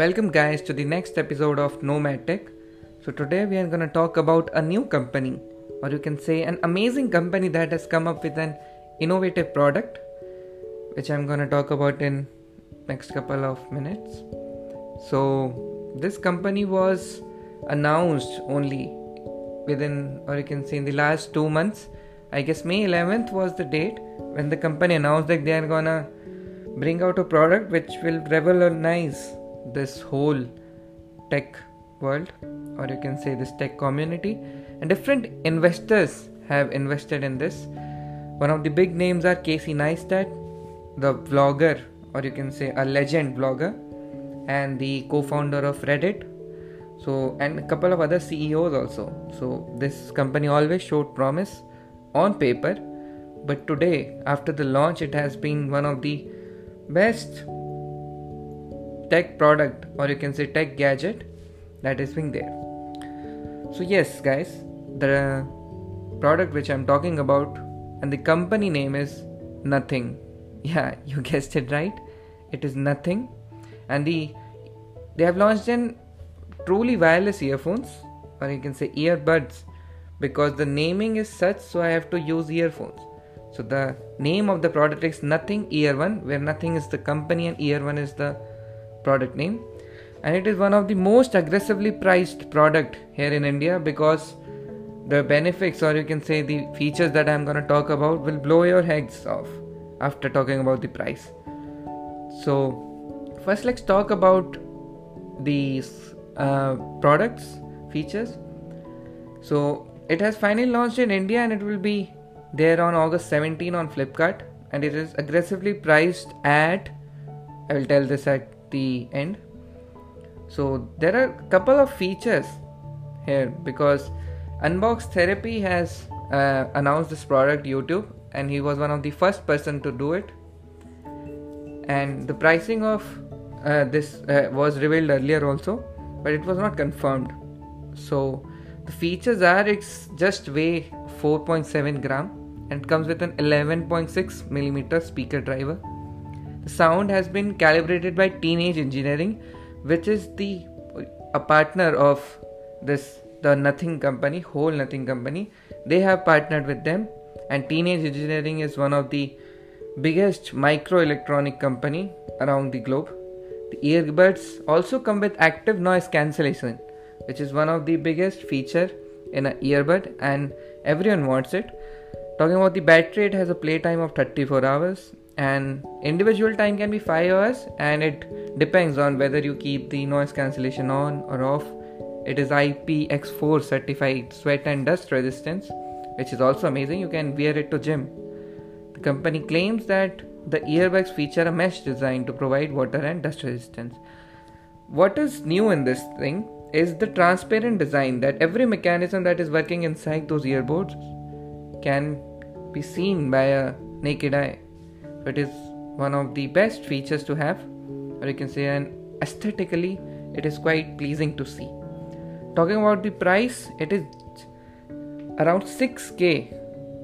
Welcome, guys, to the next episode of Nomad Tech. So, today we are going to talk about a new company, or you can say an amazing company that has come up with an innovative product, which I'm going to talk about in next couple of minutes. So, this company was announced only within, or you can say in the last two months. I guess May 11th was the date when the company announced that they are gonna bring out a product which will revolutionize this whole tech world or you can say this tech community. And different investors have invested in this. One of the big names are casey neistat the vlogger or you can say a legend vlogger and the co-founder of reddit. So and a couple of other ceos also. So this company always showed promise on paper but today after the launch it has been one of the best tech product or you can say tech gadget that is being there. So yes guys the product which i'm talking about and the company name is nothing. Yeah you guessed it right. It is nothing. And the they have launched in truly wireless earphones or you can say earbuds because the naming is such so i have to use earphones. So the name of the product is nothing ear one where nothing is the company and ear one is the product name and it is one of the most aggressively priced product here in India because the benefits or you can say the features that I'm going to talk about will blow your heads off after talking about the price. So first let's talk about these uh, products features. So it has finally launched in India and it will be there on August 17 on Flipkart and it is aggressively priced at I will tell this at the end. So there are a couple of features here because unbox therapy has uh, announced this product youtube and he was one of the first person to do it. And the pricing of uh, this uh, was revealed earlier also but it was not confirmed. So the features are it's just weigh 4.7 gram and comes with an 11.6 millimeter speaker driver sound has been calibrated by Teenage Engineering, which is the a partner of this the Nothing company, whole Nothing company. They have partnered with them, and Teenage Engineering is one of the biggest microelectronic company around the globe. The earbuds also come with active noise cancellation, which is one of the biggest feature in an earbud, and everyone wants it. Talking about the battery, it has a playtime of 34 hours and individual time can be 5 hours and it depends on whether you keep the noise cancellation on or off. It is ipx4 certified sweat and dust resistance which is also amazing. You can wear it to gym. The company claims that the earbuds feature a mesh design to provide water and dust resistance. What is new in this thing is the transparent design that every mechanism that is working inside those earbuds can be seen by a naked eye it is one of the best features to have or you can say and aesthetically it is quite pleasing to see. Talking about the price it is around 6k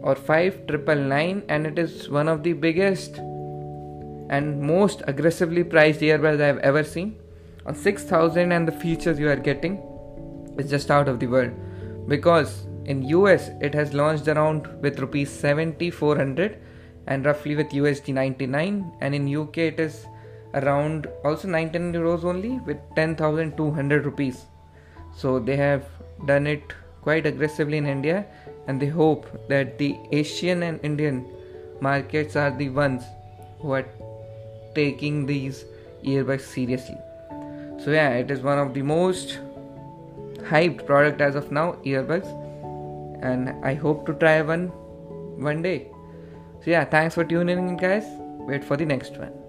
or 5999 and it is one of the biggest and most aggressively priced earbuds I have ever seen. On 6000 and the features you are getting is just out of the world. Because in US it has launched around with rupees 7400 and roughly with USD 99 and in UK it is around also 19 euros only with 10,200 rupees. So they have done it quite aggressively in India and they hope that the Asian and Indian markets are the ones who are taking these earbuds seriously. So yeah it is one of the most hyped product as of now earbuds. And I hope to try one one day so, yeah, thanks for tuning in, guys. Wait for the next one.